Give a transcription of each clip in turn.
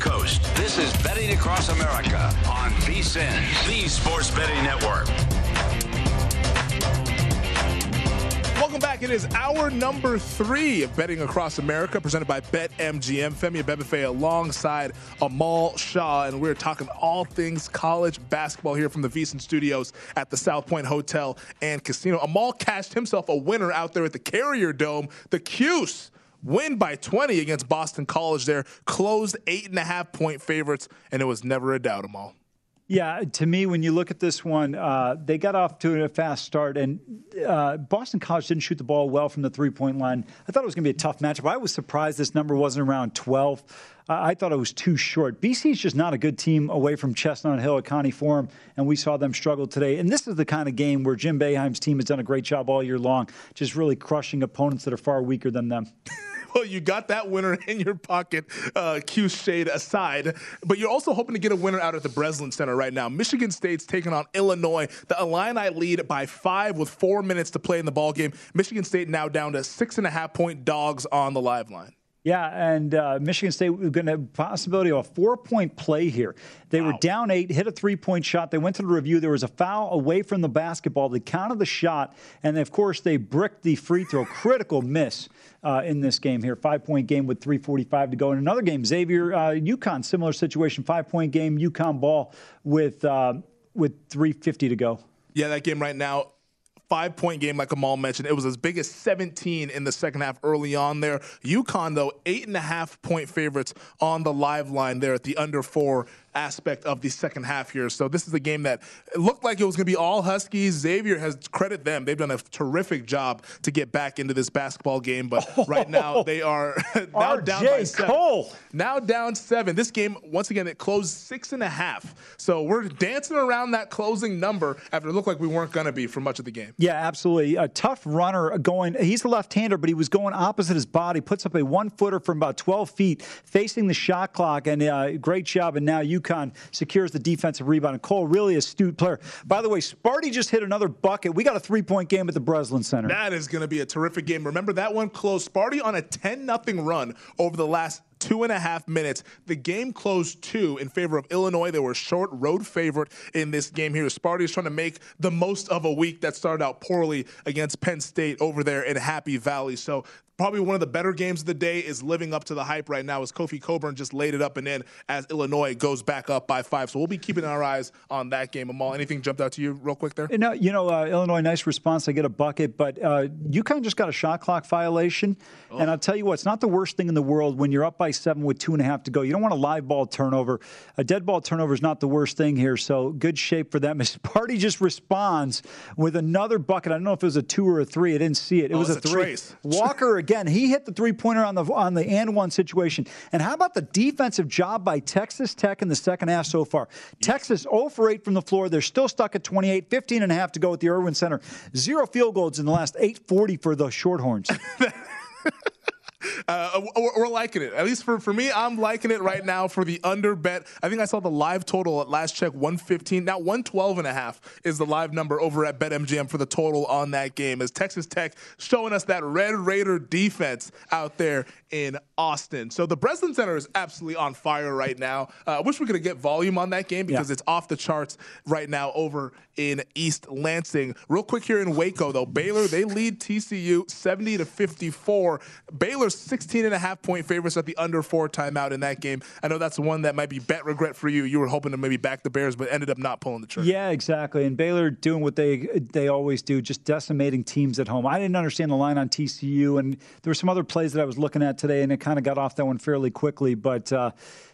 Coast. This is Betting Across America on VSIN, the Sports Betting Network. Welcome back. It is our number three of Betting Across America, presented by BetMGM. Femi Abebefe alongside Amal Shaw, and we're talking all things college basketball here from the VSiN Studios at the South Point Hotel and Casino. Amal cashed himself a winner out there at the Carrier Dome. The Cuse win by 20 against Boston College there, closed eight and a half point favorites, and it was never a doubt, Amal. Yeah, to me, when you look at this one, uh, they got off to a fast start, and uh, Boston College didn't shoot the ball well from the three point line. I thought it was going to be a tough matchup. I was surprised this number wasn't around 12. I thought it was too short. BC is just not a good team away from Chestnut Hill at Conte Forum, and we saw them struggle today. And this is the kind of game where Jim Boeheim's team has done a great job all year long, just really crushing opponents that are far weaker than them. well, you got that winner in your pocket, uh, Q shade aside. But you're also hoping to get a winner out at the Breslin Center right now. Michigan State's taking on Illinois. The Illini lead by five with four minutes to play in the ball game. Michigan State now down to six and a half point dogs on the live line. Yeah, and uh, Michigan State we're going to have possibility of a four-point play here. They wow. were down eight, hit a three-point shot. They went to the review. There was a foul away from the basketball. They counted the shot, and of course they bricked the free throw. Critical miss uh, in this game here. Five-point game with 3:45 to go. In another game, Xavier uh, UConn, similar situation. Five-point game, UConn ball with uh, with 3:50 to go. Yeah, that game right now five point game, like Amal mentioned. It was as big as 17 in the second half early on there. UConn, though, eight and a half point favorites on the live line there at the under four aspect of the second half here. So this is a game that looked like it was going to be all Huskies. Xavier has credit them; they've done a terrific job to get back into this basketball game. But oh, right now they are now RJ down by seven. Cole. Now down seven. This game once again it closed six and a half. So we're dancing around that closing number after it looked like we weren't going to be for much of the game. Yeah, absolutely. A tough runner going. He's a left-hander, but he was going opposite his body. Puts up a one-footer from about 12 feet, facing the shot clock, and uh, great job. And now you UConn secures the defensive rebound. And Cole, really astute player. By the way, Sparty just hit another bucket. We got a three point game at the Breslin Center. That is going to be a terrific game. Remember that one closed. Sparty on a 10 0 run over the last two and a half minutes. The game closed two in favor of Illinois. They were short road favorite in this game here. Sparty is trying to make the most of a week that started out poorly against Penn State over there in Happy Valley. So probably one of the better games of the day is living up to the hype right now as Kofi Cockburn just laid it up and in as Illinois goes back up by five. So we'll be keeping our eyes on that game. Amal, anything jumped out to you real quick there? You know, you know uh, Illinois, nice response. They get a bucket, but uh, UConn just got a shot clock violation. Oh. And I'll tell you what, it's not the worst thing in the world when you're up by seven with two and a half to go. You don't want a live ball turnover. A dead ball turnover is not the worst thing here. So good shape for them. As Party just responds with another bucket. I don't know if it was a two or a three. I didn't see it. It oh, was a, three. Trace. Walker again. He hit the three pointer on the on the and one situation. And how about the defensive job by Texas Tech in the second half so far? Texas 0 for 8 from the floor. They're still stuck at 28, 15 and a half to go at the Erwin Center. Zero field goals in the last 840 for the Shorthorns. Uh, we're, we're, liking it. At least for, for me, I'm liking it right now for the under bet. I think I saw the live total at last check 115. Now 112 and a half is the live number over at BetMGM for the total on that game. As Texas Tech showing us that Red Raider defense out there in Austin. So the Breslin Center is absolutely on fire right now. Uh, I wish we could get volume on that game because yeah. it's off the charts right now over in East Lansing. Real quick here in Waco, though, Baylor they lead TCU 70 to 54. Baylor's 16 and a half point favorites at the under four timeout in that game. I know that's one that might be bet regret for you. You were hoping to maybe back the Bears, but ended up not pulling the trigger. Yeah, exactly. And Baylor doing what they they always do, just decimating teams at home. I didn't understand the line on TCU, and there were some other plays that I was looking at today, and it kind of got off that one fairly quickly. But uh,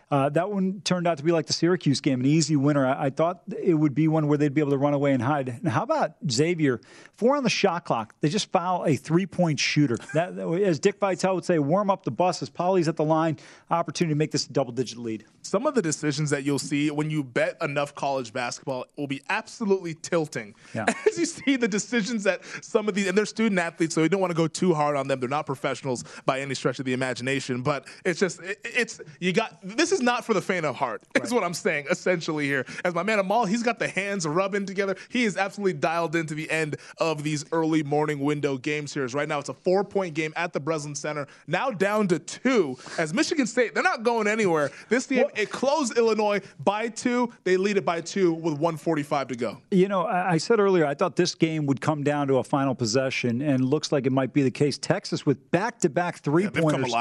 uh, that one turned out to be like the Syracuse game, an easy winner. I, I, thought it would be one where they'd be able to run away and hide. And how about Xavier? Four on the shot clock. They just foul a three-point shooter. That, as Dick Vitale would say, warm up the bus as Paulie's at the line. Opportunity to make this a double-digit lead. Some of the decisions that you'll see when you bet enough college basketball will be absolutely tilting. Yeah. As you see the decisions that some of these, and they're student athletes, so you don't want to go too hard on them. They're not professionals by any stretch of the imagination. But it's just, it, it's you got this is is not for the faint of heart. Right. What I'm saying essentially here. As my man Amal, he's got the hands rubbing together. He is absolutely dialed into the end of these early morning window games here. Right now, it's a four point game at the Breslin Center. Now down to two. As Michigan State, they're not going anywhere. This team well, it closed Illinois by two. They lead it by two with 145 to go. You know, I said earlier I thought this game would come down to a final possession, and looks like it might be the case. Texas with back to back three pointers.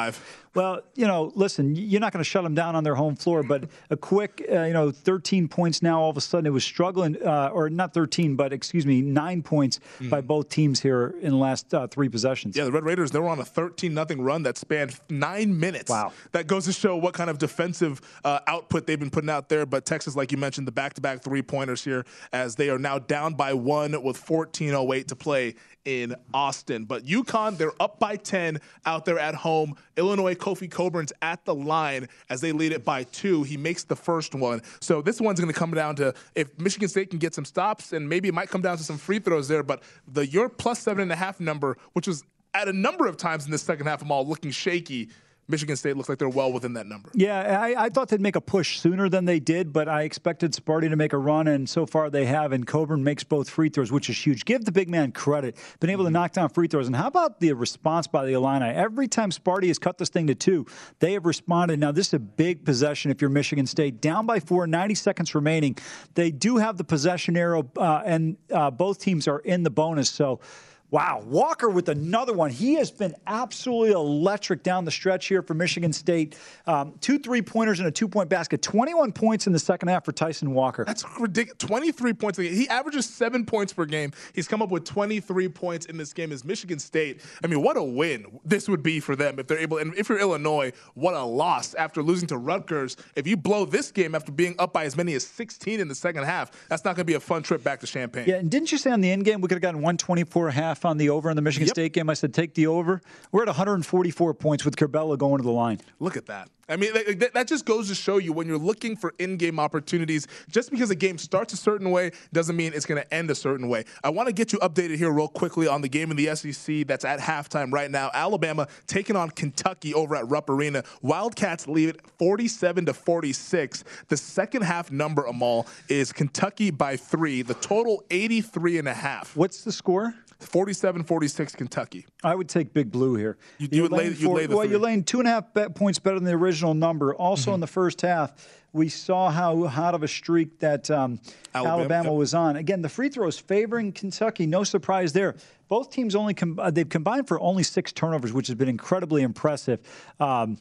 Come alive. Well, you know, listen, you're not going to shut them down on their home floor, but a quick, uh, you know, 13 points now. All of a sudden, it was struggling, uh, or not 13, but excuse me, nine points mm. by both teams here in the last uh, three possessions. Yeah, the Red Raiders they were on a 13 nothing run that spanned nine minutes. Wow, that goes to show what kind of defensive uh, output they've been putting out there. But Texas, like you mentioned, the back-to-back three pointers here, as they are now down by one with 14:08 to play in Austin. But UConn, they're up by 10 out there at home. Illinois, Kofi Cockburn's at the line as they lead it by two. He makes the first one. So this one's going to come down to if Michigan State can get some stops, and maybe it might come down to some free throws there. But the your plus seven and a half number, which was at a number of times in the second half, I'm all looking shaky. Michigan State looks like they're well within that number. Yeah, I, I, thought they'd make a push sooner than they did, but I expected Sparty to make a run, and so far they have. And Cockburn makes both free throws, which is huge. Give the big man credit. Been able to mm-hmm. knock down free throws. And how about the response by the Illini? Every time Sparty has cut this thing to two, they have responded. Now, this is a big possession if you're Michigan State. Down by four, 90 seconds remaining. They do have the possession arrow, uh, and uh, both teams are in the bonus. So, Wow, Walker with another one. He has been absolutely electric down the stretch here for Michigan State. Um, two three pointers and a two point basket. 21 points in the second half for Tyson Walker. That's ridiculous. 23 points. He averages seven points per game. He's come up with 23 points in this game. As Michigan State, I mean, what a win this would be for them if they're able. And if you're Illinois, what a loss after losing to Rutgers. If you blow this game after being up by as many as 16 in the second half, that's not going to be a fun trip back to Champaign. Yeah, and didn't you say on the end game we could have gotten 124 half? Half on the over in the Michigan yep. State game. I said, take the over. We're at 144 points with Curbelo going to the line. Look at that. I mean, that just goes to show you when you're looking for in game opportunities, just because a game starts a certain way doesn't mean it's going to end a certain way. I want to get you updated here, real quickly, on the game in the SEC that's at halftime right now. Alabama taking on Kentucky over at Rupp Arena. Wildcats lead it 47 to 46. The second half number, Amal, is Kentucky by three. The total 83 and a half. What's the score? 47-46 Kentucky. I would take Big Blue here. You, you would lay, you lay the well, you're laying two and a half points better than the original number. Also mm-hmm. in the first half, we saw how hot of a streak that um, Alabama, Alabama yep. was on. Again, the free throws favoring Kentucky. No surprise there. Both teams only com- uh, they've combined for only six turnovers, which has been incredibly impressive. Um,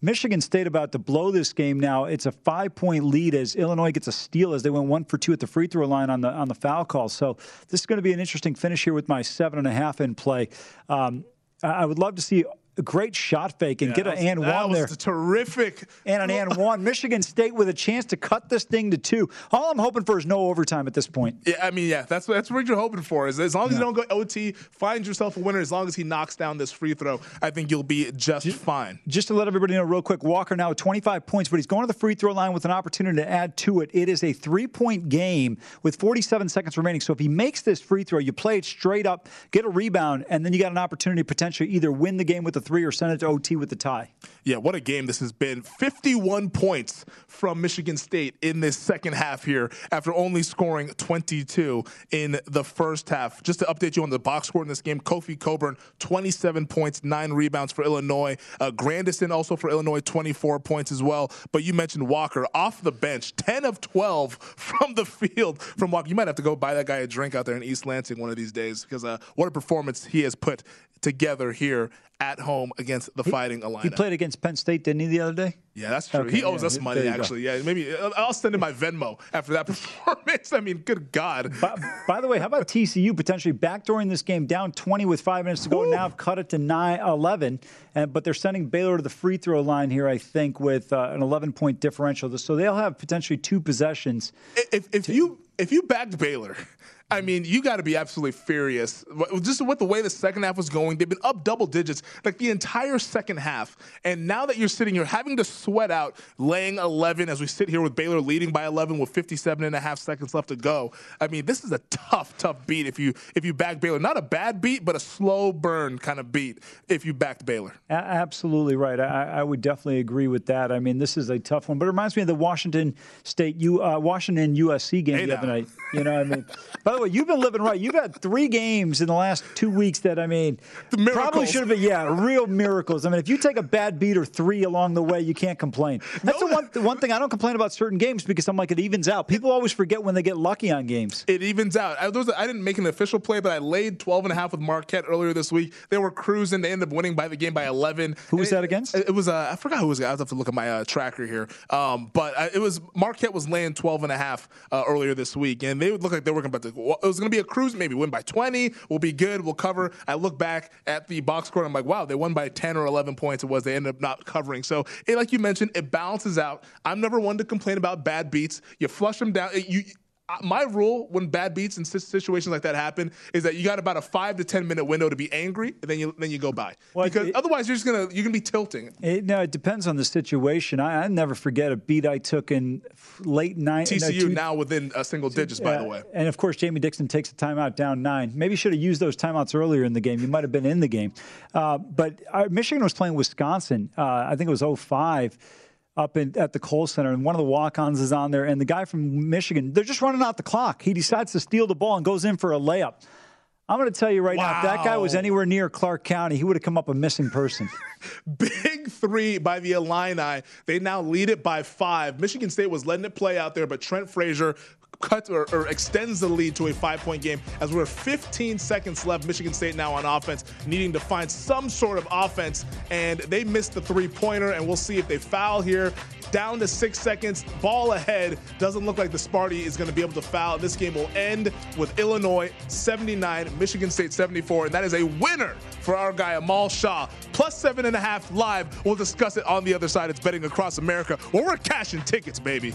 Michigan State about to blow this game now. It's a five point lead as Illinois gets a steal as they went one for two at the free throw line on the on the foul call. So this is going to be an interesting finish here with my seven and a half in play. Um, I would love to see a great shot fake and yeah, get an and one there. terrific. And an and one. Michigan State with a chance to cut this thing to two. All I'm hoping for is no overtime at this point. Yeah, I mean, yeah, that's that's what you're hoping for. Is as long as yeah. you don't go OT, find yourself a winner. As long as he knocks down this free throw, I think you'll be just, just fine. Just to let everybody know, real quick, Walker now 25 points, but he's going to the free throw line with an opportunity to add to it. It is a three point game with 47 seconds remaining. So if he makes this free throw, you play it straight up, get a rebound, and then you got an opportunity to potentially either win the game with a three or send it to OT with the tie. Yeah, what a game this has been. 51 points from Michigan State in this second half here after only scoring 22 in the first half. Just to update you on the box score in this game, Kofi Cockburn, 27 points, nine rebounds for Illinois. Uh, Grandison also for Illinois, 24 points as well. But you mentioned Walker off the bench, 10 of 12 from the field from Walker. You might have to go buy that guy a drink out there in East Lansing one of these days because uh, what a performance he has put together here at home against the Fighting Illini. He played against Penn State, didn't he, the other day? Yeah, that's true. Okay, he owes yeah, us money, you go. actually. Yeah, maybe uh, I'll send him my Venmo after that performance. I mean, good God. By, by the way, how about TCU potentially backdooring this game down 20 with five minutes to go? Now have cut it to 9, 11, and, but they're sending Baylor to the free throw line here, I think, with uh, an 11 point differential. So they'll have potentially two possessions. If, if you if you backed Baylor, I mean, you got to be absolutely furious. Just with the way the second half was going, they've been up double digits like the entire second half. And now that you're sitting here having to sweat out laying 11 as we sit here with Baylor leading by 11 with 57 and a half seconds left to go. I mean, this is a tough, tough beat if you if you back Baylor. Not a bad beat, but a slow burn kind of beat if you backed Baylor. A- absolutely right. I, I would definitely agree with that. I mean, this is a tough one, but it reminds me of the Washington State, U, uh, Washington USC game Hey the other night. You know, what I mean, by the way, you've been living right. You've had three games in the last two weeks that I mean, probably should have been yeah, real miracles. I mean, if you take a bad beat or three along the way, you can't complain. That's No. the one the one thing I don't complain about certain games because I'm like it evens out. People always forget when they get lucky on games. it evens out. I, was a- I didn't make an official play, but I laid 12 and a half with Marquette earlier this week. They were cruising. They ended up winning by the game by 11. Who was And that it- against? It, was, uh, I forgot who was. I was have to look at my uh, tracker here. Um, but uh, it was, Marquette was laying 12 and a half uh, earlier this week. And they would look like they were going to, it was going to be a cruise, maybe win by 20. We'll be good. We'll cover. I look back at the box score and I'm like, wow, they won by 10 or 11 points. It was, they ended up not covering. So, it, like you mentioned, it balances out. I'm never one to complain about bad beats. You flush them down. You, uh, my rule when bad beats and situations like that happen is that you got about a five to ten minute window to be angry, and then you then you go by Well, because it- otherwise you're just gonna you're gonna be tilting. It, no, it depends on the situation. I, I never forget a beat I took in late night. TCU now within a single digits, by the way. And of course, Jamie Dixon takes a timeout down nine. Maybe should have used those timeouts earlier in the game. You might have been in the game. Uh, but uh, Michigan was playing Wisconsin. Uh, I think it was 05 up in, at the Kohl Center, and one of the walk-ons is on there. And the guy from Michigan, they're just running out the clock. He decides to steal the ball and goes in for a layup. I'm going to tell you right now, if that guy was anywhere near Clark County, he would have come up a missing person. Big three by the Illini. They now lead it by five. Michigan State was letting it play out there, but Trent Frazier cuts or, or extends the lead to a five point game as we're 15 seconds left. Michigan State now on offense, needing to find some sort of offense, and they missed the three pointer. And we'll see if they foul here. Down to six seconds, ball ahead. Doesn't look like the Sparty is going to be able to foul. This game will end with Illinois 79, Michigan State 74, and that is a winner for our guy Amal Shaw. Plus seven and a half live. We'll discuss it on the other side. It's betting across America, where we're cashing tickets, baby.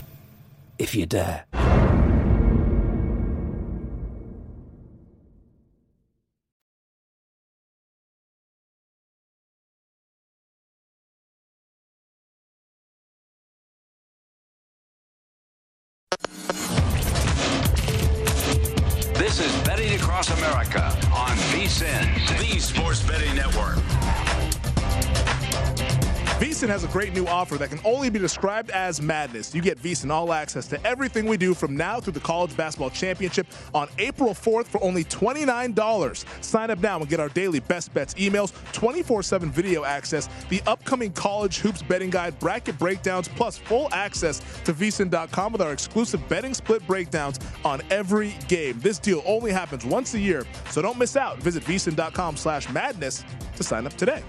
if you dare. Offer that can only be described as madness. You get VSiN all access to everything we do from now through the college basketball championship on April 4th for only $29. Sign up now and get our daily best bets emails, 24-7 video access, the upcoming college hoops betting guide, bracket breakdowns, plus full access to VSiN.com with our exclusive betting split breakdowns on every game. This deal only happens once a year, so don't miss out. Visit VSiN.com slash madness to sign up today.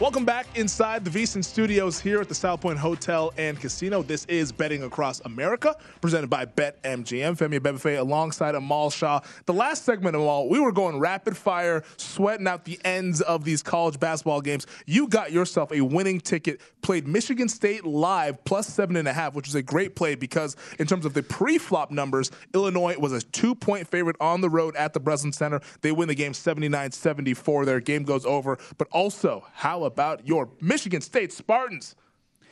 Welcome back inside the VSiN studios here at the South Point Hotel and Casino. This is Betting Across America, presented by BetMGM. Femi Abebefe alongside Amal Shaw. The last segment, Amal, we were going rapid fire, sweating out the ends of these college basketball games. You got yourself a winning ticket, played Michigan State live plus seven and a half, which is a great play because in terms of the pre-flop numbers, Illinois was a two-point favorite on the road at the Breslin Center. They win the game 79-74. Their game goes over. But also, how about your Michigan State Spartans.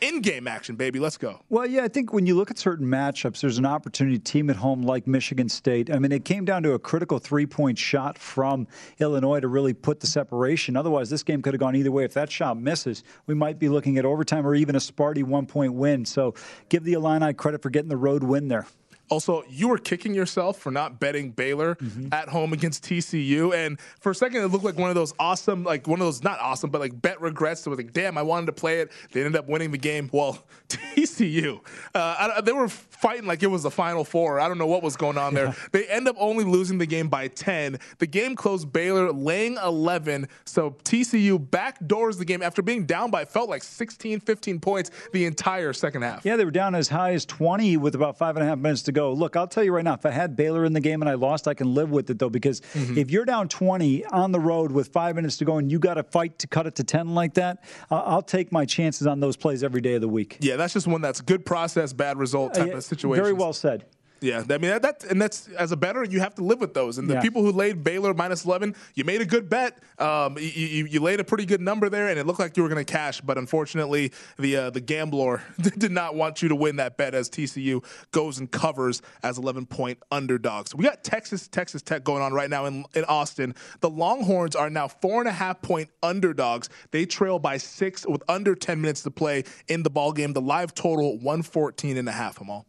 In game action, baby. Let's go. Well, yeah, I think when you look at certain matchups, there's an opportunity team at home like Michigan State. I mean, it came down to a critical three point shot from Illinois to really put the separation. Otherwise, this game could have gone either way. If that shot misses, we might be looking at overtime or even a Sparty one point win. So give the Illini credit for getting the road win there. Also, you were kicking yourself for not betting Baylor mm-hmm. at home against TCU, and for a second it looked like one of those awesome, like one of those not awesome, but like bet regrets. It was like, damn, I wanted to play it. They ended up winning the game. Well, TCU, uh, I, they were fighting like it was the Final Four. I don't know what was going on there. Yeah. They end up only losing the game by ten. The game closed Baylor laying 11, so TCU backdoors the game after being down by felt like 16, 15 points the entire second half. Yeah, they were down as high as 20 with about five and a half minutes to go. Look, I'll tell you right now, if I had Baylor in the game and I lost, I can live with it though, because mm-hmm. if you're down 20 on the road with five minutes to go and you got to fight to cut it to 10 like that, uh, I'll take my chances on those plays every day of the week. Yeah, that's just one that's good process, bad result type uh, of situation. Very well said. Yeah, I mean that, that, and that's as a better you have to live with those. And the yeah. people who laid Baylor minus eleven, you made a good bet. Um, you, you, you, laid a pretty good number there, and it looked like you were going to cash. But unfortunately, the uh, the gambler did not want you to win that bet as TCU goes and covers as eleven point underdogs. We got Texas Texas Tech going on right now in in Austin. The Longhorns are now four and a half point underdogs. They trail by six with under ten minutes to play in the ball game. The live total one fourteen and a half. Them all.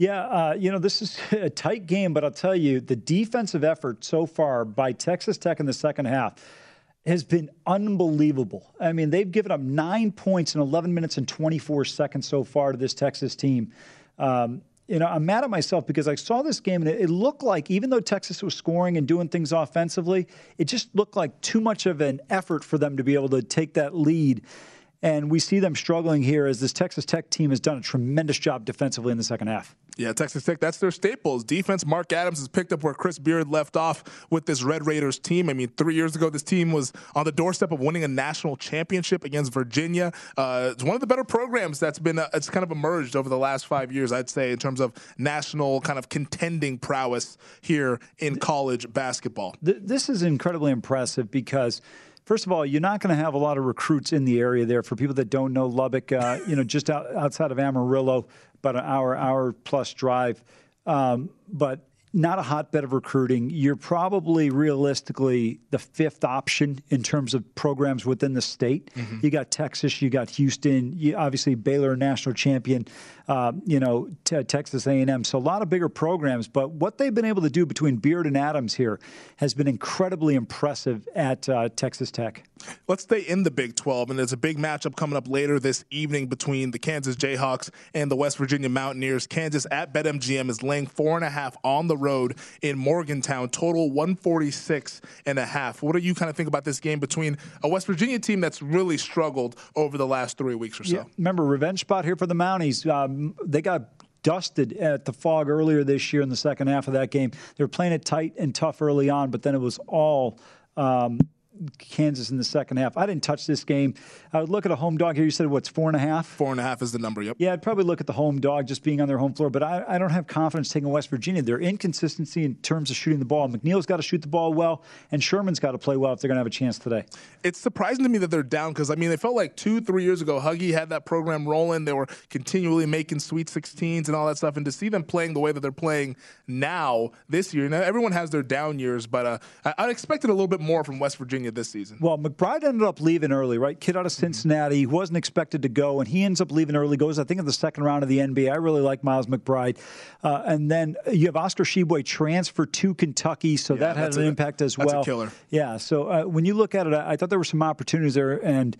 Yeah, uh, you know, this is a tight game, but I'll tell you, the defensive effort so far by Texas Tech in the second half has been unbelievable. I mean, they've given up nine points in 11 minutes and 24 seconds so far to this Texas team. Um, you know, I'm mad at myself because I saw this game and it, it, looked like, even though Texas was scoring and doing things offensively, it just looked like too much of an effort for them to be able to take that lead. And we see them struggling here as this Texas Tech team has done a tremendous job defensively in the second half. Yeah, Texas Tech, that's their staples. Defense, Mark Adams has picked up where Chris Beard left off with this Red Raiders team. I mean, three years ago, this team was on the doorstep of winning a national championship against Virginia. Uh, it's one of the better programs that's been, uh, it's kind of emerged over the last five years, I'd say, in terms of national kind of contending prowess here in college basketball. This is incredibly impressive because – First of all, you're not going to have a lot of recruits in the area there. For people that don't know Lubbock, uh, you know, just out, outside of Amarillo, about an hour, hour plus drive. Um, but not a hotbed of recruiting. You're probably realistically the fifth option in terms of programs within the state. Mm-hmm. You got Texas, you got Houston, you, obviously Baylor, national champion. Uh, you know, t- Texas A&M. So a lot of bigger programs, but what they've been able to do between Beard and Adams here has been incredibly impressive at uh, Texas Tech. Let's stay in the Big 12, and there's a big matchup coming up later this evening between the Kansas Jayhawks and the West Virginia Mountaineers. Kansas at BetMGM is laying four and a half on the road in Morgantown, total 146 and a half. What do you kind of think about this game between a West Virginia team that's really struggled over the last three weeks or so? Yeah, remember revenge spot here for the Mounties. Um, they got dusted at the Phog earlier this year in the second half of that game. They were playing it tight and tough early on, but then it was all um, Kansas in the second half. I didn't touch this game. I would look at a home dog here. You said what's four and a half? Four and a half is the number. Yep. Yeah, I'd probably look at the home dog just being on their home floor. But I, I don't have confidence taking West Virginia. Their inconsistency in terms of shooting the ball. McNeil's got to shoot the ball well, and Sherman's got to play well if they're going to have a chance today. It's surprising to me that they're down because I mean they felt like two, three years ago Huggy had that program rolling. They were continually making Sweet 16s and all that stuff, and to see them playing the way that they're playing now this year. Now everyone has their down years, but uh, I, I expected a little bit more from West Virginia it this season. Well, McBride ended up leaving early, right? Kid out of Cincinnati. He wasn't expected to go, and he ends up leaving early. Goes, I think, in the second round of the NBA. I really like Miles McBride. Uh, and then you have Oscar Tshiebwe transfer to Kentucky, so Yeah, that had an a- impact as that's a well. killer. Yeah. So uh, when you look at it, I, I thought there were some opportunities there, and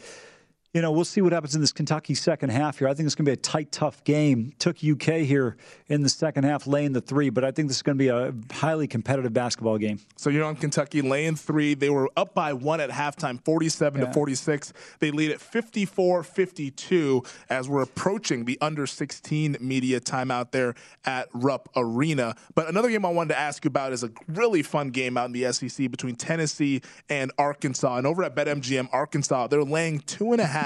you know, we'll see what happens in this Kentucky second half here. I think it's going to be a tight, tough game. Took UK here in the second half, laying the three, but I think this is going to be a highly competitive basketball game. So you're on Kentucky laying three. They were up by one at halftime, 47 Yeah. to 46. They lead at 54 52 as we're approaching the under 16 media timeout there at Rupp Arena. But another game I wanted to ask you about is a really fun game out in the SEC between Tennessee and Arkansas. And over at BetMGM, Arkansas, they're laying two and a half.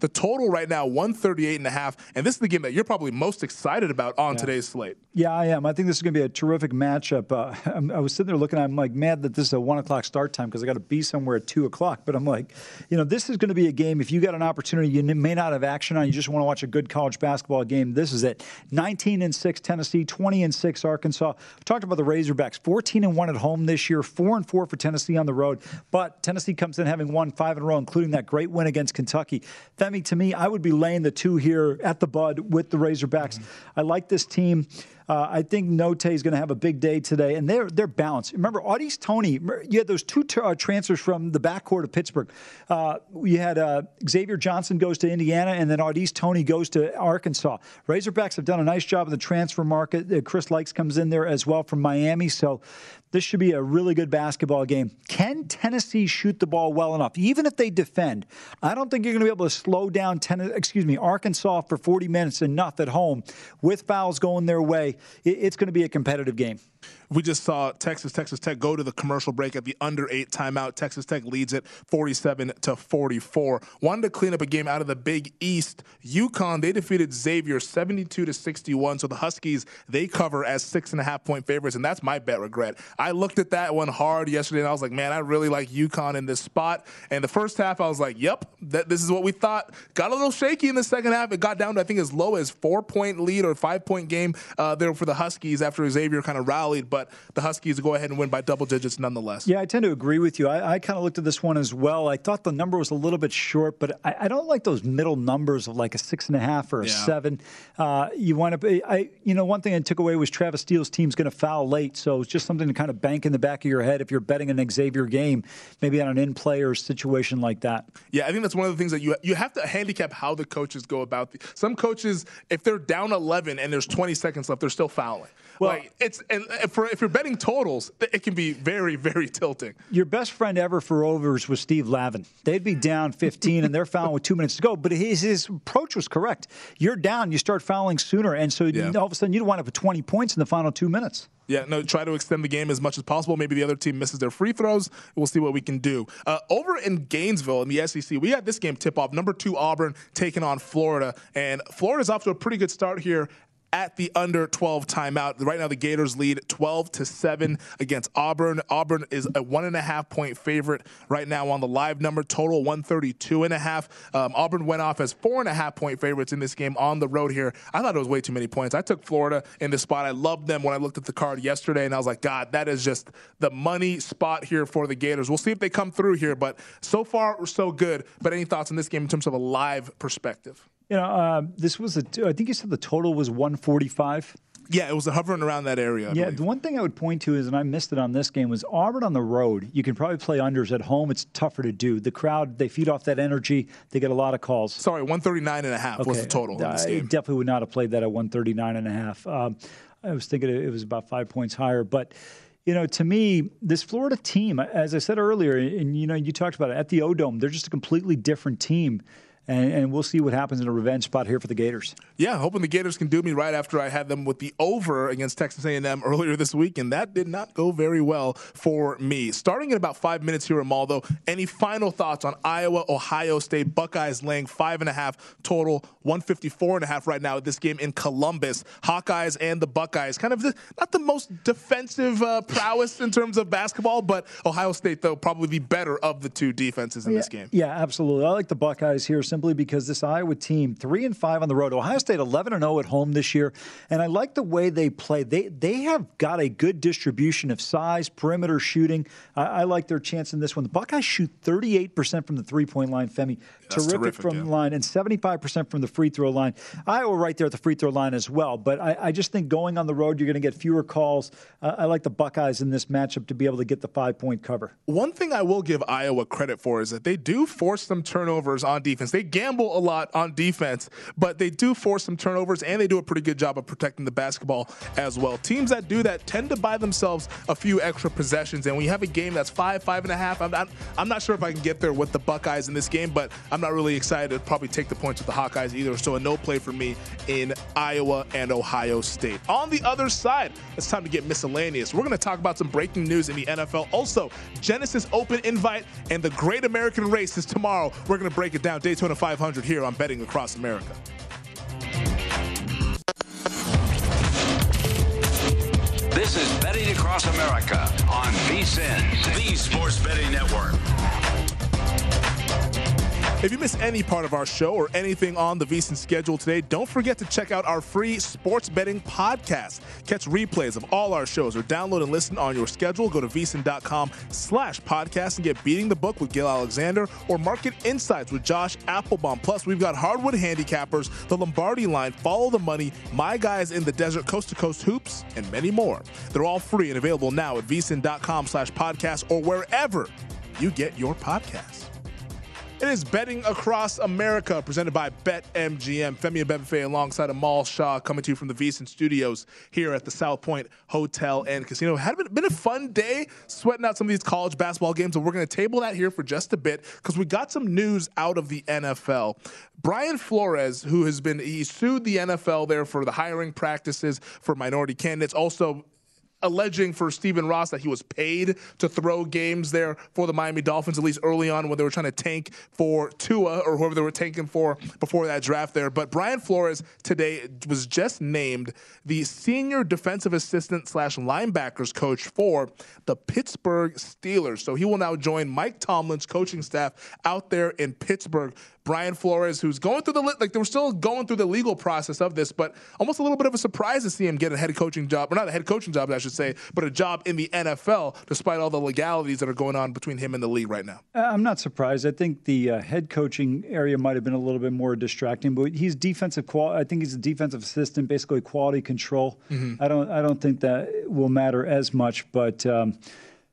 The total right now, 138 and a half. And this is the game that you're probably most excited about on today's slate. Yeah, I am. I think this is going to be a terrific matchup. Uh, I'm- I was sitting there looking. I'm like mad that this is a one o'clock start time because I got to be somewhere at two o'clock. But I'm like, you know, this is going to be a game. If you got an opportunity, you may not have action on. You just want to watch a good college basketball game. This is it. 19 and six Tennessee, 20 and six Arkansas. We talked about the Razorbacks. 14 and one at home this year. Four and four for Tennessee on the road. But Tennessee comes in having won five in a row, including that great win against Kentucky. Femi, to me, I would be laying the two here at the Bud with the Razorbacks. I like this team. Uh, I think Notae is going to have a big day today, and they're they're balanced. Remember, Au'Diese Toney, you had those two t- uh, transfers from the backcourt of Pittsburgh. Uh, you had uh, Xavier Johnson goes to Indiana, and then Au'Diese Toney goes to Arkansas. Razorbacks have done a nice job in the transfer market. Uh, Chris Lykes comes in there as well from Miami, so this should be a really good basketball game. Can Tennessee shoot the ball well enough, even if they defend? I don't think you're going to be able to slow down ten, excuse me, Arkansas for 40 minutes enough at home with fouls going their way. It's going to be a competitive game. We just saw Texas, Texas Tech go to the commercial break at the under eight timeout. Texas Tech leads it 47 to 44. Wanted to clean up a game out of the Big East. UConn, they defeated Xavier 72 to 61. So the Huskies, they cover as six and a half point favorites. And that's my bet regret. I looked at that one hard yesterday and I was like, man, I really like UConn in this spot. And the first half, I was like, yep, that, this is what we thought. Got a little shaky in the second half. It got down to, I think, as low as four point lead or five point game uh, there for the Huskies after Xavier kind of rallied. But the Huskies go ahead and win by double digits nonetheless. Yeah, I tend to agree with you. I, I kind of looked at this one as well. I thought the number was a little bit short, but I, I don't like those middle numbers of like a six and a half or a Yeah. seven. Uh, you want to, I, you know, one thing I took away was Travis Steele's team's going to foul late, so it's just something to kind of bank in the back of your head if you're betting an Xavier game, maybe on an in play or situation like that. Yeah, I think that's one of the things that you you have to handicap how the coaches go about. The, some coaches, if they're down 11 and there's 20 seconds left, they're still fouling. Well- like it's and for if you're betting totals, it can be very very tilting. Your best friend ever for overs was Steve Lavin. They'd be down 15 and they're fouling with two minutes to go. But his, his approach was correct. You're down, you start fouling sooner. And so Yeah. all of a sudden you'd wind up with 20 points in the final two minutes. Yeah, no, try to extend the game as much as possible. Maybe the other team misses their free throws. We'll see what we can do. Uh, over in Gainesville in the SEC, we had this game tip off. Number two Auburn taking on Florida, and Florida's off to a pretty good start here. At the under 12 timeout. Right now, the Gators lead 12 to 7 against Auburn. Auburn is a one and a half point favorite right now on the live number total 132 and a half. Um, Auburn went off as four and a half point favorites in this game on the road here. I thought it was way too many points. I took Florida in this spot. I loved them when I looked at the card yesterday, and I was like, God, that is just the money spot here for the Gators. We'll see if they come through here, but so far, so good. But any thoughts on this game in terms of a live perspective? You know, uh, this was a. I think you said the total was 145. Yeah, it was hovering around that area. I Yeah, believe. the one thing I would point to is, and I missed it on this game, was Auburn on the road. You can probably play unders at home. It's tougher to do. The crowd, they feed off that energy. They get a lot of calls. Sorry, 139 and a half was the total in this I definitely would not have played that at 139 and a half. Um, I was thinking it was about five points higher, but you know, to me, this Florida team, as I said earlier, and you know, you talked about it at the O Dome, they're just a completely different team. And, and we'll see what happens in a revenge spot here for the Gators. Yeah, hoping the Gators can do me right after I had them with the over against Texas A&M earlier this week, and that did not go very well for me. Starting in about five minutes here, Amaldo. Any final thoughts on Iowa, Ohio State, Buckeyes laying five and a half total, 154 and a half right now at this game in Columbus. Hawkeyes and the Buckeyes, kind of the, not the most defensive uh, prowess in terms of basketball, but Ohio State though probably the better of the two defenses in this game. Yeah, absolutely. I like the Buckeyes here simply simply because this Iowa team, three and five on the road, Ohio State 11 and 0 at home this year, and I like the way they play. They they have got a good distribution of size, perimeter shooting. I, I like their chance in this one. The Buckeyes shoot 38% from the three point line. Femi, terrific, terrific, from yeah. the line, and 75% from the free throw line. Iowa right there at the free throw line as well. But I, I just think going on the road, you're going to get fewer calls. Uh, I like the Buckeyes in this matchup to be able to get the five point cover. One thing I will give Iowa credit for is that they do force some turnovers on defense. They gamble a lot on defense, but they do force some turnovers and they do a pretty good job of protecting the basketball as well. Teams that do that tend to buy themselves a few extra possessions. And when you have a game that's five, five and a half, I'm not, I'm not sure if I can get there with the Buckeyes in this game, but I'm not really excited to probably take the points with the Hawkeyes either. So a no play for me in Iowa and Ohio State. On the other side, it's time to get miscellaneous. We're going to talk about some breaking news in the NFL. Also, Genesis Open invite and the Great American Race is tomorrow. We're going to break it down Daytona 500 here on Betting Across America. This is Betting Across America on VSIN, the Sports Betting Network. If you miss any part of our show or anything on the VSiN schedule today, don't forget to check out our free sports betting podcast. Catch replays of all our shows or download and listen on your schedule. Go to VSiN.com slash podcast and get Beating the Book with Gill Alexander or Market Insights with Josh Appelbaum. Plus, we've got Hardwood Handicappers, the Lombardi Line, Follow the Money, My Guys in the Desert, Coast to Coast Hoops, and many more. They're all free and available now at VSiN.com slash podcast or wherever you get your podcasts. It is Betting Across America, presented by BetMGM. Femi Abebefe alongside Amal Shaw, coming to you from the VSiN Studios here at the South Point Hotel and Casino. Had been, been a fun day sweating out some of these college basketball games, and we're going to table that here for just a bit because we got some news out of the NFL. Brian Flores, who has been he sued the NFL there for the hiring practices for minority candidates, also alleging for Stephen Ross that he was paid to throw games there for the Miami Dolphins, at least early on when they were trying to tank for Tua or whoever they were tanking for before that draft there. But Brian Flores today was just named the senior defensive assistant slash linebackers coach for the Pittsburgh Steelers. So he will now join Mike Tomlin's coaching staff out there in Pittsburgh. Brian Flores, who's going through the like, they were still going through the legal process of this, but almost a little bit of a surprise to see him get a head coaching job, or not a head coaching job, I should say, but a job in the NFL, despite all the legalities that are going on between him and the league right now. Uh, I'm not surprised. I think the uh, head coaching area might have been a little bit more distracting, but he's defensive qual. I think he's a defensive assistant, basically quality control. I don't. I don't think that will matter as much, but. Um,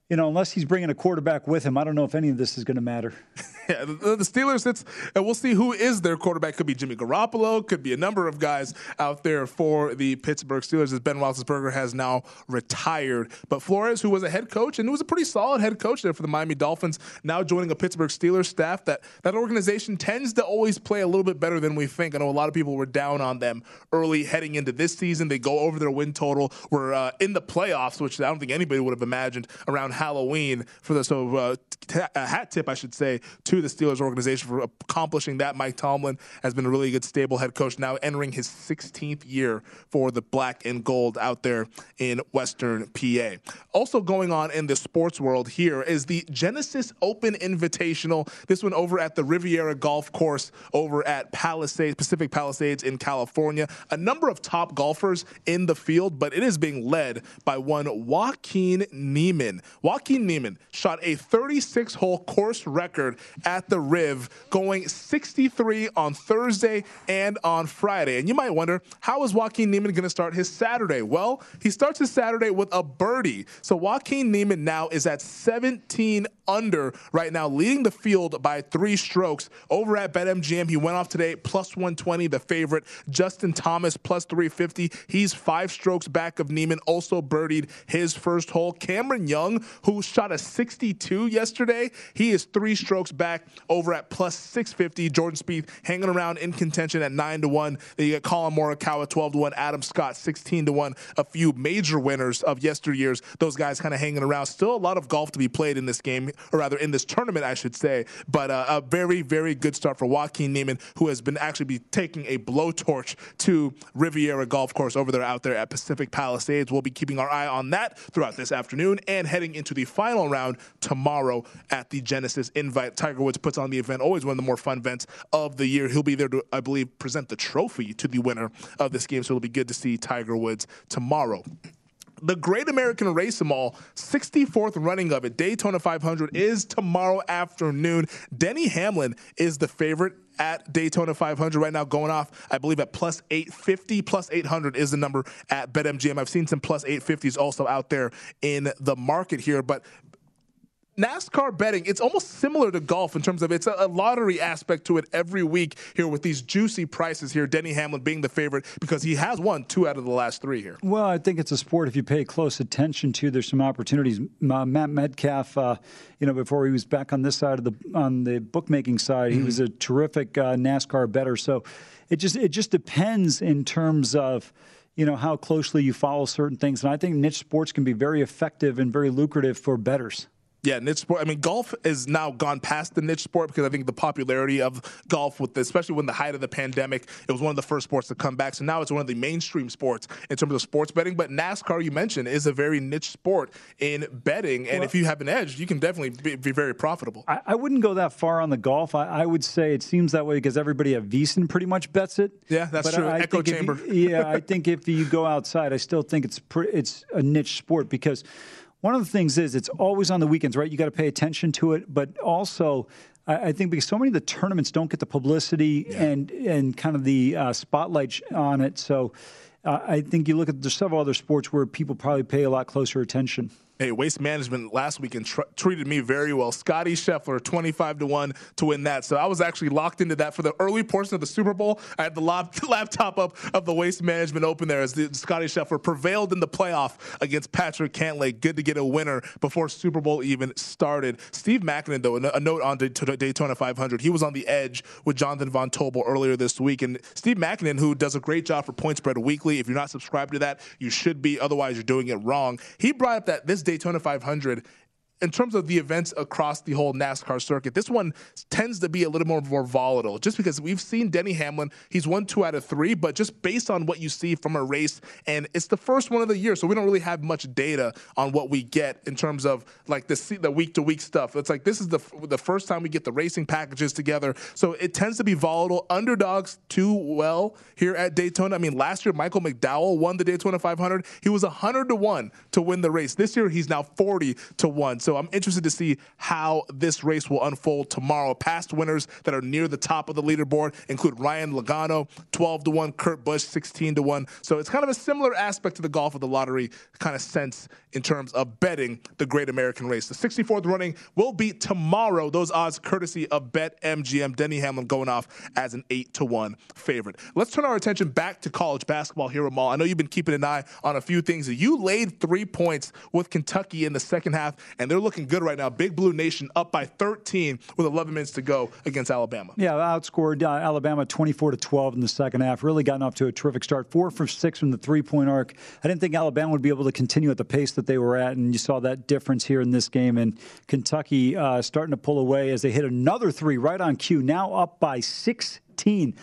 you know, unless he's bringing a quarterback with him, I don't know if any of this is going to matter. Yeah, the, Steelers, it's, and we'll see who is their quarterback. Could be Jimmy Garoppolo, could be a number of guys out there for the Pittsburgh Steelers as Ben Roethlisberger has now retired. But Flores, who was a head coach and who was a pretty solid head coach there for the Miami Dolphins, now joining a Pittsburgh Steelers staff that that organization tends to always play a little bit better than we think. I know a lot of people were down on them early heading into this season. They go over their win total. We're uh, in the playoffs, which I don't think anybody would have imagined around Halloween for the so uh, t- a hat tip, I should say, to the Steelers organization for accomplishing that. Mike Tomlin has been a really good, stable head coach now, entering his 16th year for the black and gold out there in Western PA. Also going on in the sports world here is the Genesis Open Invitational. This one over at the Riviera Golf Course over at Palisades, Pacific Palisades in California. A number of top golfers in the field, but it is being led by one Joaquin Niemann. Joaquin Niemann shot a 36 hole course record at the Riv, going 63 on Thursday and on Friday. And you might wonder, how is Joaquin Niemann going to start his Saturday? Well, he starts his Saturday with a birdie. So Joaquin Niemann now is at 17 under right now, leading the field by three strokes. Over at BetMGM, he went off today plus 120, the favorite. Justin Thomas plus 350. He's five strokes back of Niemann, also birdied his first hole. Cameron Young, who shot a 62 yesterday, he is three strokes back over at plus 650. Jordan Spieth hanging around in contention at 9 to 1. Then you get Collin Morikawa 12 to 1, Adam Scott 16 to 1. A few major winners of yesteryears. Those guys kind of hanging around. Still a lot of golf to be played in this game, or rather in this tournament, I should say. But uh, a very, very good start for Joaquin Niemann, who has been actually be taking a blowtorch to Riviera Golf Course over there out there at Pacific Palisades. We'll be keeping our eye on that throughout this afternoon and heading into the final round tomorrow at the Genesis Invite. Tiger Woods puts on the event. Always one of the more fun events of the year. He'll be there to, I believe, present the trophy to the winner of this game. So it'll be good to see Tiger Woods tomorrow the Great American Race Mall, 64th running of it, Daytona 500 is tomorrow afternoon. Denny Hamlin is the favorite at Daytona 500 right now, going off, I believe, at plus 850. Plus 800 is the number at BetMGM. I've seen some plus 850s also out there in the market here, but NASCAR betting, it's almost similar to golf in terms of it's a, lottery aspect to it every week here with these juicy prices here. Denny Hamlin being the favorite because he has won two out of the last three here. Well, I think it's a sport if you pay close attention to. There's some opportunities. Uh, Matt Metcalf, uh, you know, before he was back on this side of the on the bookmaking side, mm-hmm. he was a terrific uh, NASCAR better. So it just it just depends in terms of you know how closely you follow certain things, and I think niche sports can be very effective and very lucrative for betters. Yeah, niche sport. I mean, golf has now gone past the niche sport because I think the popularity of golf, with the, especially when the height of the pandemic, it was one of the first sports to come back. So now it's one of the mainstream sports in terms of sports betting. But NASCAR, you mentioned, is a very niche sport in betting, and well, if you have an edge, you can definitely be, be very profitable. I, I, wouldn't go that far on the golf. I, I, would say it seems that way because everybody at VSiN pretty much bets it. Yeah, that's but true. I, Echo chamber. You, yeah, I think if you go outside, I still think it's pre- it's a niche sport because one of the things is it's always on the weekends, right? You got to pay attention to it, but also I, think because so many of the tournaments don't get the publicity yeah. and and kind of the uh, spotlight on it. So uh, I think you look at there's several other sports where people probably pay a lot closer attention. Hey, Waste Management last weekend tr- treated me very well. Scotty Scheffler, 25 to 1 to win that. So I was actually locked into that for the early portion of the Super Bowl. I had the lap- laptop up of the Waste Management Open there as the Scotty Scheffler prevailed in the playoff against Patrick Cantlay. Good to get a winner before Super Bowl even started. Steve Makinen, though, a note on Daytona 500. He was on the edge with Jonathan Von Tobel earlier this week. And Steve Makinen, who does a great job for Point Spread Weekly, if you're not subscribed to that, you should be. Otherwise, you're doing it wrong. He brought up that this Daytona 500 in terms of the events across the whole NASCAR circuit, this one tends to be a little more, more volatile just because we've seen Denny Hamlin. He's won two out of three, but just based on what you see from a race, and it's the first one of the year, so we don't really have much data on what we get in terms of like the week to week stuff. It's like this is the the first time we get the racing packages together, so it tends to be volatile. Underdogs too well here at Daytona. I mean, last year Michael McDowell won the Daytona 500. He was 100 to one to win the race. This year he's now 40 to one. So I'm interested to see how this race will unfold tomorrow. Past winners that are near the top of the leaderboard include Ryan Logano, 12 to 1, Kurt Busch, 16 to 1. So it's kind of a similar aspect to the golf of the lottery kind of sense in terms of betting the Great American Race. The 64th running will be tomorrow. Those odds courtesy of BetMGM. Denny Hamlin going off as an 8 to 1 favorite. Let's turn our attention back to college basketball here, Amal. I know you've been keeping an eye on a few things. You laid three points with Kentucky in the second half, and they're looking good right now. Big Blue Nation up by 13 with 11 minutes to go against Alabama. Yeah, outscored uh, Alabama 24 to 12 in the second half. Really gotten off to a terrific start. Four for six from the three point arc. I didn't think Alabama would be able to continue at the pace that they were at, and you saw that difference here in this game. And Kentucky uh, starting to pull away as they hit another three right on cue. Now up by 16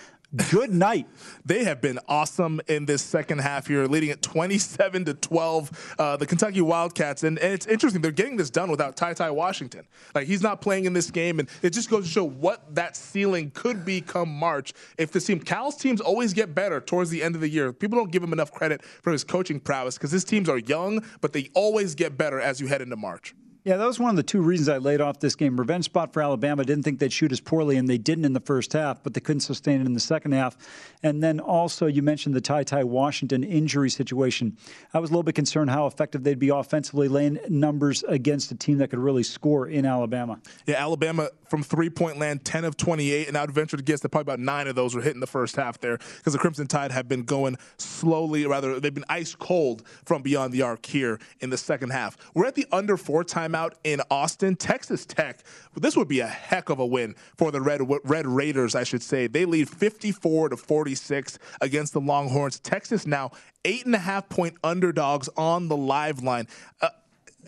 good night. they have been awesome in this second half here, leading at 27 to 12. Uh, the Kentucky Wildcats, and, and, it's interesting they're getting this done without Ty Ty Washington. Like he's not playing in this game, and it just goes to show what that ceiling could be come March. If the team, Cal's teams always get better towards the end of the year. People don't give him enough credit for his coaching prowess because his teams are young, but they always get better as you head into March. Yeah, that was one of the two reasons I laid off this game. Revenge spot for Alabama. Didn't think they'd shoot as poorly, and they didn't in the first half, but they couldn't sustain it in the second half. And then also, you mentioned the Ty Ty Washington injury situation. I was a little bit concerned how effective they'd be offensively, laying numbers against a team that could really score in Alabama. Yeah, Alabama from three point land, 10 of 28, and I would venture to guess that probably about nine of those were hitting the first half there because the Crimson Tide have been going slowly, rather, they've been ice cold from beyond the arc here in the second half. We're at the under four time timeout in Austin. Texas Tech, this would be a heck of a win for the Red Red Raiders, I should say. They lead 54 to 46 against the Longhorns. Texas now eight and a half point underdogs on the live line. Uh,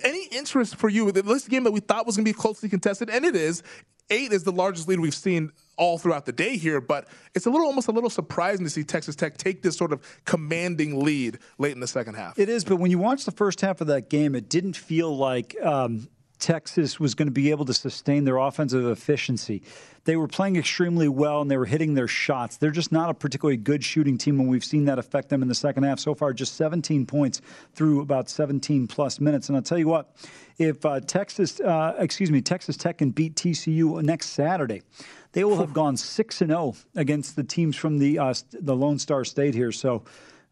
any interest for you? with This game that we thought was going to be closely contested, and it is. Eight is the largest lead we've seen all throughout the day here, but it's a little almost a little surprising to see Texas Tech take this sort of commanding lead late in the second half. It is, but when you watch the first half of that game, it didn't feel like um, Texas was going to be able to sustain their offensive efficiency. They were playing extremely well and they were hitting their shots. They're just not a particularly good shooting team, and we've seen that affect them in the second half so far. Just 17 points through about 17 plus minutes. And I'll tell you what, if uh, Texas, uh, excuse me, Texas Tech can beat TCU next Saturday, they will have gone six and zero oh against the teams from the uh, the Lone Star State here. So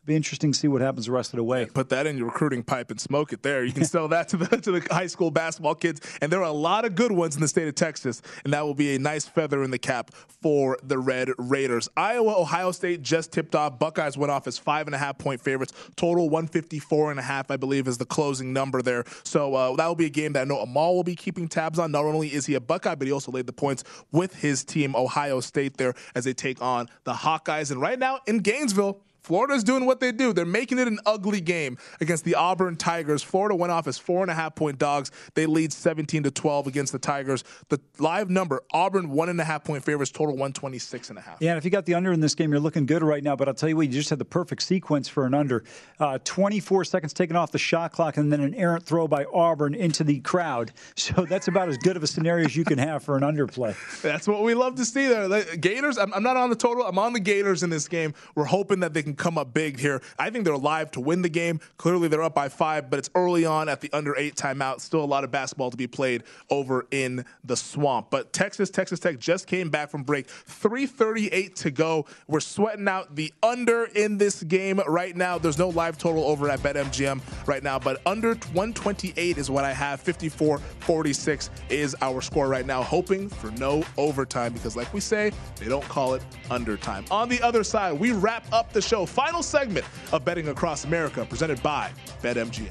be interesting to see what happens the rest of the way. Put that in your recruiting pipe and smoke it there. You can sell that to the to the high school basketball kids, and there are a lot of good ones in the state of Texas, and that will be a nice feather in the cap for the Red Raiders. Iowa, Ohio State just tipped off. Buckeyes went off as five and a half point favorites. Total 154 and a half, I believe, is the closing number there. So uh, that will be a game that I know Amal will be keeping tabs on. Not only is he a Buckeye, but he also laid the points with his team, Ohio State, there as they take on the Hawkeyes. And right now in Gainesville. Florida's doing what they do. They're making it an ugly game against the Auburn Tigers. Florida went off as four and a half point dogs. They lead 17 to 12 against the Tigers. The live number, Auburn one and a half point favorites, total 126 and a half. Yeah, and if you got the under in this game, you're looking good right now. But I'll tell you what, you just had the perfect sequence for an under. Uh, 24 seconds taken off the shot clock, and then an errant throw by Auburn into the crowd. So that's about as good of a scenario as you can have for an underplay. That's what we love to see there. The Gators, I'm, I'm not on the total. I'm on the Gators in this game. We're hoping that they can come up big here. I think they're live to win the game. Clearly, they're up by five, but it's early on at the under eight timeout. Still a lot of basketball to be played over in the swamp. But Texas, Texas Tech just came back from break. 338 to go. We're sweating out the under in this game right now. There's no live total over at BetMGM right now, but under 128 is what I have. 54 46 is our score right now, hoping for no overtime because, like we say, they don't call it undertime. On the other side, we wrap up the show. Final segment of Betting Across America presented by BetMGM.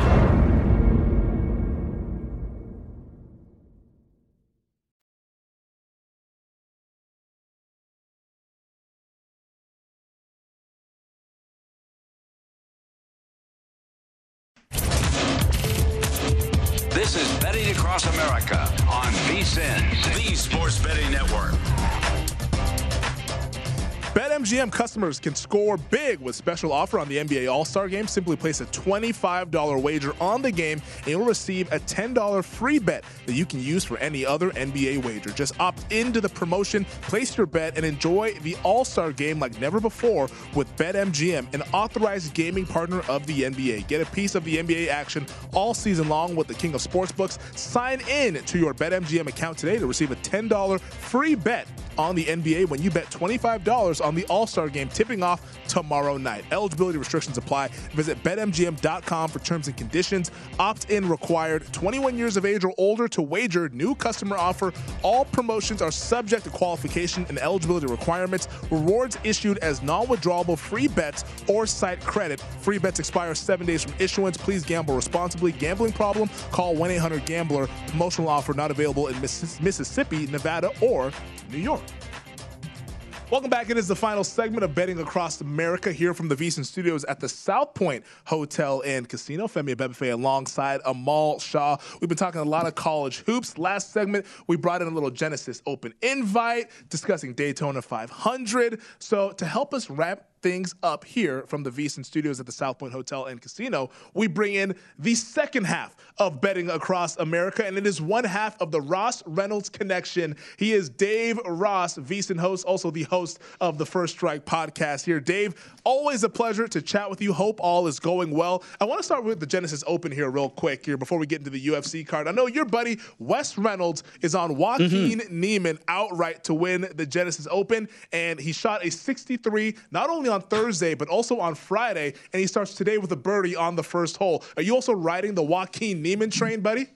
Customers can score big with special offer on the NBA All-Star Game. Simply place a $25 wager on the game and you'll receive a $10 free bet that you can use for any other NBA wager. Just opt into the promotion, place your bet, and enjoy the All-Star Game like never before with BetMGM, an authorized gaming partner of the NBA. Get a piece of the NBA action all season long with the king of sportsbooks. Sign in to your BetMGM account today to receive a $10 free bet on the NBA when you bet $25 on the All Star game tipping off tomorrow night. Eligibility restrictions apply. Visit betmgm.com for terms and conditions. Opt in required. 21 years of age or older to wager. New customer offer. All promotions are subject to qualification and eligibility requirements. Rewards issued as non withdrawable free bets or site credit. Free bets expire seven days from issuance. Please gamble responsibly. Gambling problem? Call 1 800 Gambler. Promotional offer not available in Mississippi, Nevada, or New York. Welcome back. It is the final segment of Betting Across America here from the VSIN Studios at the South Point Hotel and Casino. Femi Abebefe alongside Amal Shaw. We've been talking a lot of college hoops. Last segment, we brought in a little Genesis Open invite discussing Daytona 500. So to help us wrap things up here from the VSiN studios at the South Point Hotel and Casino, we bring in the second half of betting across America, and it is one half of the Ross Reynolds connection. He is Dave Ross, VSiN host, also the host of the First Strike podcast here. Dave, always a pleasure to chat with you. Hope all is going well. I want to start with the Genesis Open here, real quick, here before we get into the UFC card. I know your buddy Wes Reynolds is on Joaquin mm-hmm. Niemann outright to win the Genesis Open, and he shot a 63 not only on Thursday but also on Friday, and he starts today with a birdie on the first hole. Are you also riding the Joaquin Niemann train, buddy?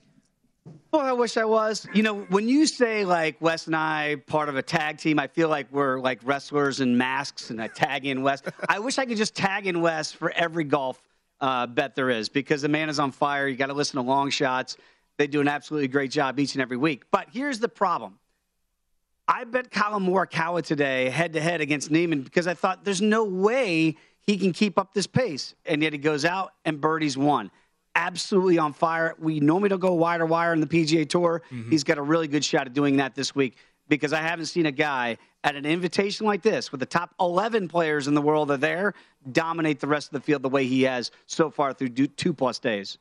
Well, I wish I was. You know, when you say like Wes and I part of a tag team, I feel like we're like wrestlers in masks, and I tag in Wes. I wish I could just tag in Wes for every golf uh, bet there is because the man is on fire. You got to listen to long shots. They do an absolutely great job each and every week. But here's the problem. I bet Collin Morikawa today head to head against Niemann because I thought there's no way he can keep up this pace. And yet he goes out and birdies one. Absolutely on fire. We normally don't go wire to wire in the PGA Tour. Mm-hmm. He's got a really good shot at doing that this week because I haven't seen a guy at an invitation like this with the top 11 players in the world are there dominate the rest of the field the way he has so far through two plus days.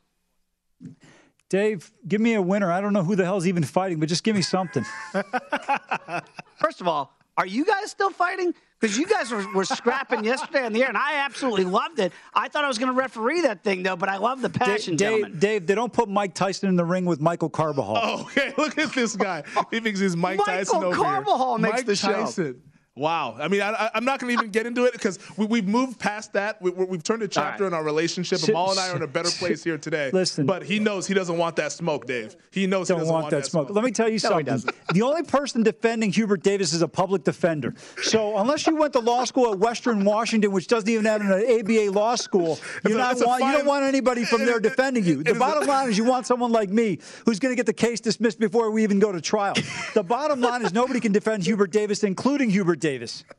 Dave, give me a winner. I don't know who the hell's even fighting, but just give me something. First of all, are you guys still fighting? Because you guys were, were scrapping yesterday on the air, and I absolutely loved it. I thought I was going to referee that thing, though, but I love the passion, Dave, gentlemen. Dave, they don't put Mike Tyson in the ring with Michael Carbajal. Oh, okay, look at this guy. He thinks he's Mike Michael Tyson over Carbajal here. makes Mike the show. Tyson. Wow. I mean, I, am not going to even get into it because we, have moved past that. We, have turned a chapter right. in our relationship. So, Amal and I are in a better place here today. Listen. But he knows he doesn't want that smoke, Dave. He knows don't he doesn't want, want that, smoke. smoke. Let me tell you no, something. the only person defending Hubert Davis is a public defender. So unless you went to law school at Western Washington, which doesn't even have an ABA law school, you're not want, fine, you don't want anybody from there defending you. The bottom line is you want someone like me who's going to get the case dismissed before we even go to trial. The bottom line is nobody can defend Hubert Davis, including Hubert Davis.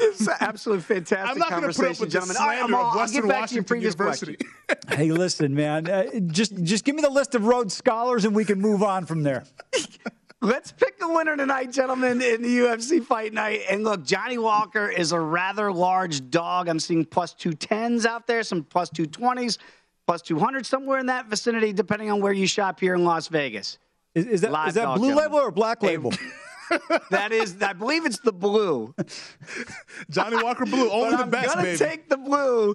It's an absolutely fantastic I'm not conversation, put up with gentlemen. The slander All right, I'll, Western I'll get back Washington to your previous University. hey, listen, man. Uh, just just give me the list of Rhodes scholars, and we can move on from there. Let's pick the winner tonight, gentlemen, in the UFC fight night. And look, Johnny Walker is a rather large dog. I'm seeing plus 210s out there, some plus 220s, plus 200, somewhere in that vicinity, depending on where you shop here in Las Vegas. Is, is that, is that blue gentlemen. label or black label? that is, I believe it's the blue. Johnny Walker blue, only the I'm best, gonna baby. take the blue,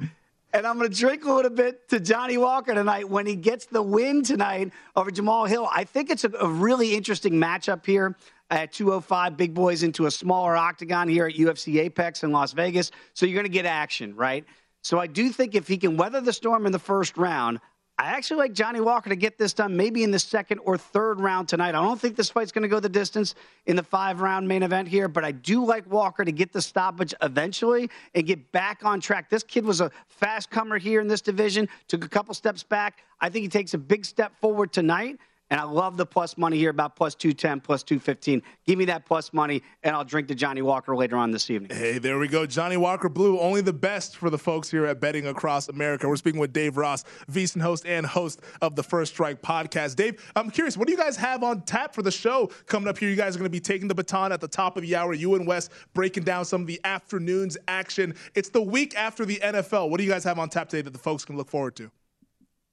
and I'm gonna drink a little bit to Johnny Walker tonight when he gets the win tonight over Jamahal Hill. I think it's a, a really interesting matchup here at 205. Big boys into a smaller octagon here at UFC Apex in Las Vegas, so you're gonna get action, right? So I do think if he can weather the storm in the first round, I actually like Johnny Walker to get this done maybe in the second or third round tonight. I don't think this fight's going to go the distance in the five round main event here, but I do like Walker to get the stoppage eventually and get back on track. This kid was a fast comer here in this division, took a couple steps back. I think he takes a big step forward tonight. And I love the plus money here, about plus 210, plus 215. Give me that plus money, and I'll drink to Johnny Walker later on this evening. Hey, there we go. Johnny Walker Blue, only the best for the folks here at Betting Across America. We're speaking with Dave Ross, VSiN host and host of the First Strike podcast. Dave, I'm curious, what do you guys have on tap for the show coming up here? You guys are going to be taking the baton at the top of the hour. You and Wes breaking down some of the afternoon's action. It's the week after the NFL. What do you guys have on tap today that the folks can look forward to?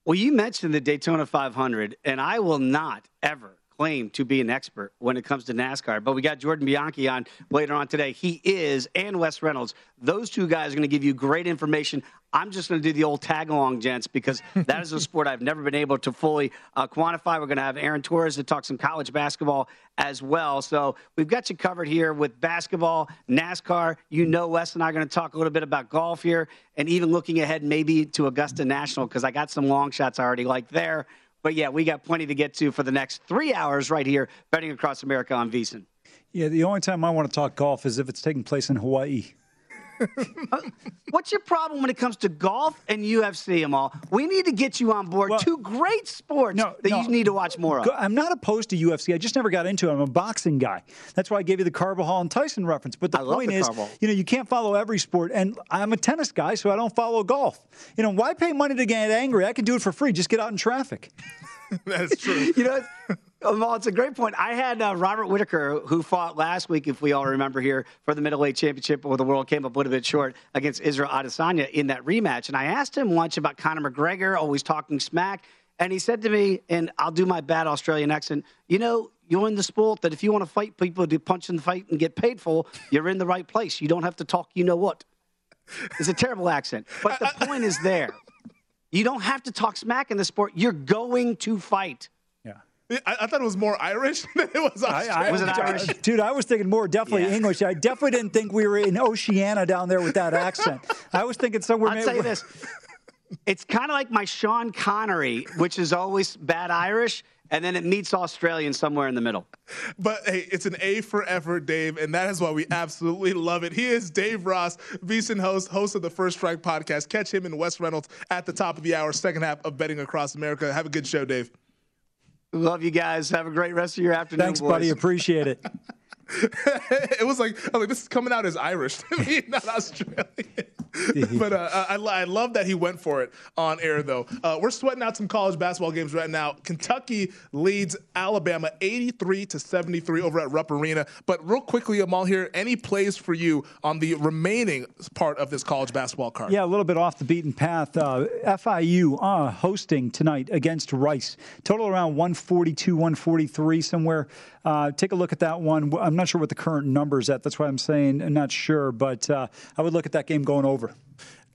Well, you mentioned the Daytona 500, and I will not ever claim to be an expert when it comes to NASCAR. But we got Jordan Bianchi on later on today. He is, and Wes Reynolds. Those two guys are going to give you great information. I'm just going to do the old tag along, gents, because that is a sport I've never been able to fully uh, quantify. We're going to have Aaron Torres to talk some college basketball as well. So we've got you covered here with basketball, NASCAR. You know, Wes and I are going to talk a little bit about golf here, and even looking ahead maybe to Augusta National, because I got some long shots I already like there. But yeah, we got plenty to get to for the next three hours right here, betting across America on VSiN. Yeah, the only time I want to talk golf is if it's taking place in Hawaii. what's your problem when it comes to golf and UFC, Amal? We need to get you on board. Well, Two great sports no, that no. you need to watch more of. I'm not opposed to UFC. I just never got into it. I'm a boxing guy. That's why I gave you the Carbajal and Tyson reference. But the I point the is, Carbajal. you know, you can't follow every sport. And I'm a tennis guy, so I don't follow golf. You know, why pay money to get angry? I can do it for free. Just get out in traffic. That's true. you know, Well, it's a great point. I had uh, Robert Whitaker, who fought last week, if we all remember here, for the middleweight championship, where the world came up a little bit short against Israel Adesanya in that rematch. And I asked him once about Conor McGregor, always talking smack. And he said to me, and I'll do my bad Australian accent, you know, you're in the sport that if you want to fight people to punch and fight and get paid for, you're in the right place. You don't have to talk, you know what. It's a terrible accent. But the point is there. You don't have to talk smack in the sport. You're going to fight. I, I, thought it was more Irish than it was Australian. I, I, was it Irish? Dude, I was thinking more definitely yeah. English. I definitely didn't think we were in Oceania down there with that accent. I was thinking somewhere. I'll tell you this. It's kind of like my Sean Connery, which is always bad Irish, and then it meets Australian somewhere in the middle. But hey, it's an A for effort, Dave, and that is why we absolutely love it. He is Dave Ross, VSiN host, host of the First Strike podcast. Catch him and Wes Reynolds at the top of the hour, second half of Betting Across America. Have a good show, Dave. Love you guys. Have a great rest of your afternoon. Thanks, boys. buddy. Appreciate it. it was like, I was like, this is coming out as Irish to me, not Australian. but uh, I, I love that he went for it on air, though. Uh, we're sweating out some college basketball games right now. Kentucky leads Alabama 83 to 73 over at Rupp Arena. But real quickly, Amal here, any plays for you on the remaining part of this college basketball card? Yeah, a little bit off the beaten path. Uh, FIU uh, hosting tonight against Rice. Total around 142, 143 somewhere. Uh, take a look at that one. I'm not sure what the current number is at. That's why I'm saying I'm not sure, but uh, I would look at that game going over.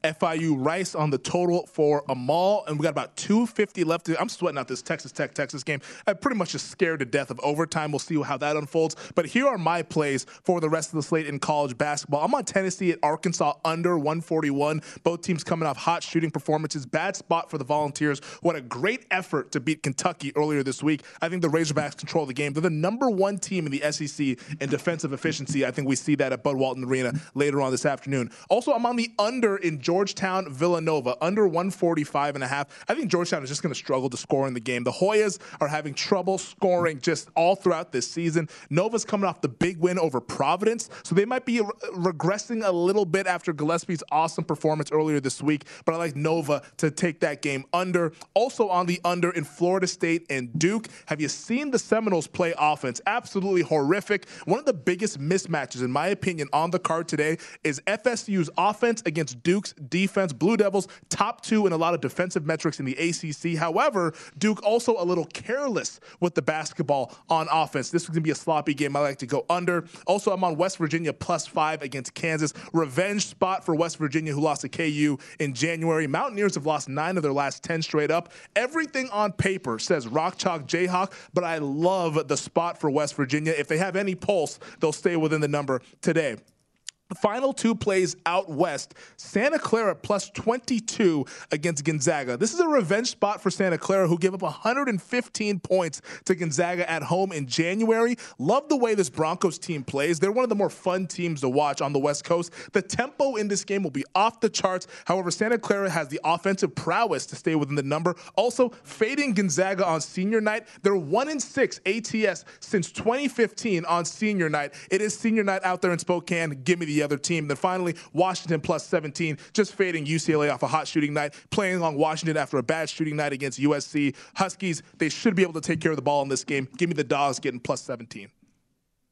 FIU Rice on the total for Amal, and we got about 250 left. I'm sweating out this Texas Tech Texas game. I'm pretty much just scared to death of overtime. We'll see how that unfolds. But here are my plays for the rest of the slate in college basketball. I'm on Tennessee at Arkansas under 141. Both teams coming off hot shooting performances. Bad spot for the Volunteers. What a great effort to beat Kentucky earlier this week. I think the Razorbacks control the game. They're the number one team in the SEC in defensive efficiency. I think we see that at Bud Walton Arena later on this afternoon. Also, I'm on the under in Georgia. Georgetown Villanova under 145 and a half. I think Georgetown is just going to struggle to score in the game. The Hoyas are having trouble scoring just all throughout this season. Nova's coming off the big win over Providence, so they might be re- regressing a little bit after Gillespie's awesome performance earlier this week. But I like Nova to take that game under. Also on the under in Florida State and Duke. Have you seen the Seminoles play offense? Absolutely horrific. One of the biggest mismatches, in my opinion, on the card today is FSU's offense against Duke's defense. Blue Devils top two in a lot of defensive metrics in the ACC. However, Duke also a little careless with the basketball on offense. This is going to be a sloppy game. I like to go under. Also, I'm on West Virginia plus five against Kansas. Revenge spot for West Virginia, who lost to KU in January. Mountaineers have lost nine of their last 10 straight up. Everything on paper says Rock Chalk Jayhawk, but I love the spot for West Virginia. If they have any pulse, they'll stay within the number today. The final two plays out west. Santa Clara plus 22 against Gonzaga. This is a revenge spot for Santa Clara, who gave up 115 points to Gonzaga at home in January. Love the way this Broncos team plays. They're one of the more fun teams to watch on the West Coast. The tempo in this game will be off the charts. However, Santa Clara has the offensive prowess to stay within the number. Also, fading Gonzaga on senior night. They're one in six ATS since 2015 on senior night. It is senior night out there in Spokane. Give me the the other team. Then finally, Washington plus 17, just fading UCLA off a hot shooting night, playing on Washington after a bad shooting night against USC. Huskies, they should be able to take care of the ball in this game. Give me the Dogs getting plus 17.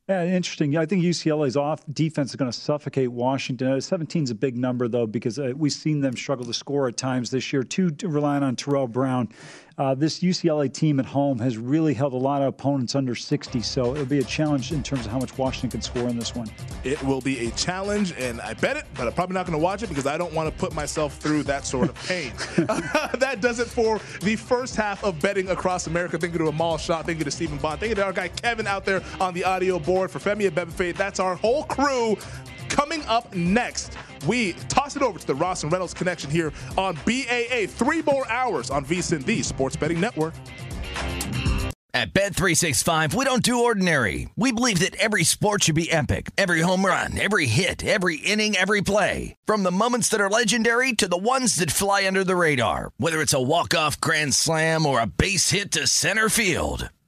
Yeah, interesting. I think UCLA's off defense is going to suffocate Washington. 17 is a big number, though, because uh, we've seen them struggle to score at times this year, too, relying on Terrell Brown uh, this UCLA team at home has really held a lot of opponents under 60, so it'll be a challenge in terms of how much Washington can score in this one. It will be a challenge, and I bet it, but I'm probably not going to watch it because I don't want to put myself through that sort of pain. that does it for the first half of betting across America. Thank you to Amal Shaw. Thank you to Stephen Bond. Thank you to our guy Kevin out there on the audio board for Femi Abebefe. That's our whole crew. Coming up next, we toss it over to the Ross and Reynolds connection here on BAA. Three more hours on VSiN, the Sports Betting Network. At Bet365, we don't do ordinary. We believe that every sport should be epic. Every home run, every hit, every inning, every play. From the moments that are legendary to the ones that fly under the radar. Whether it's a walk-off grand slam or a base hit to center field.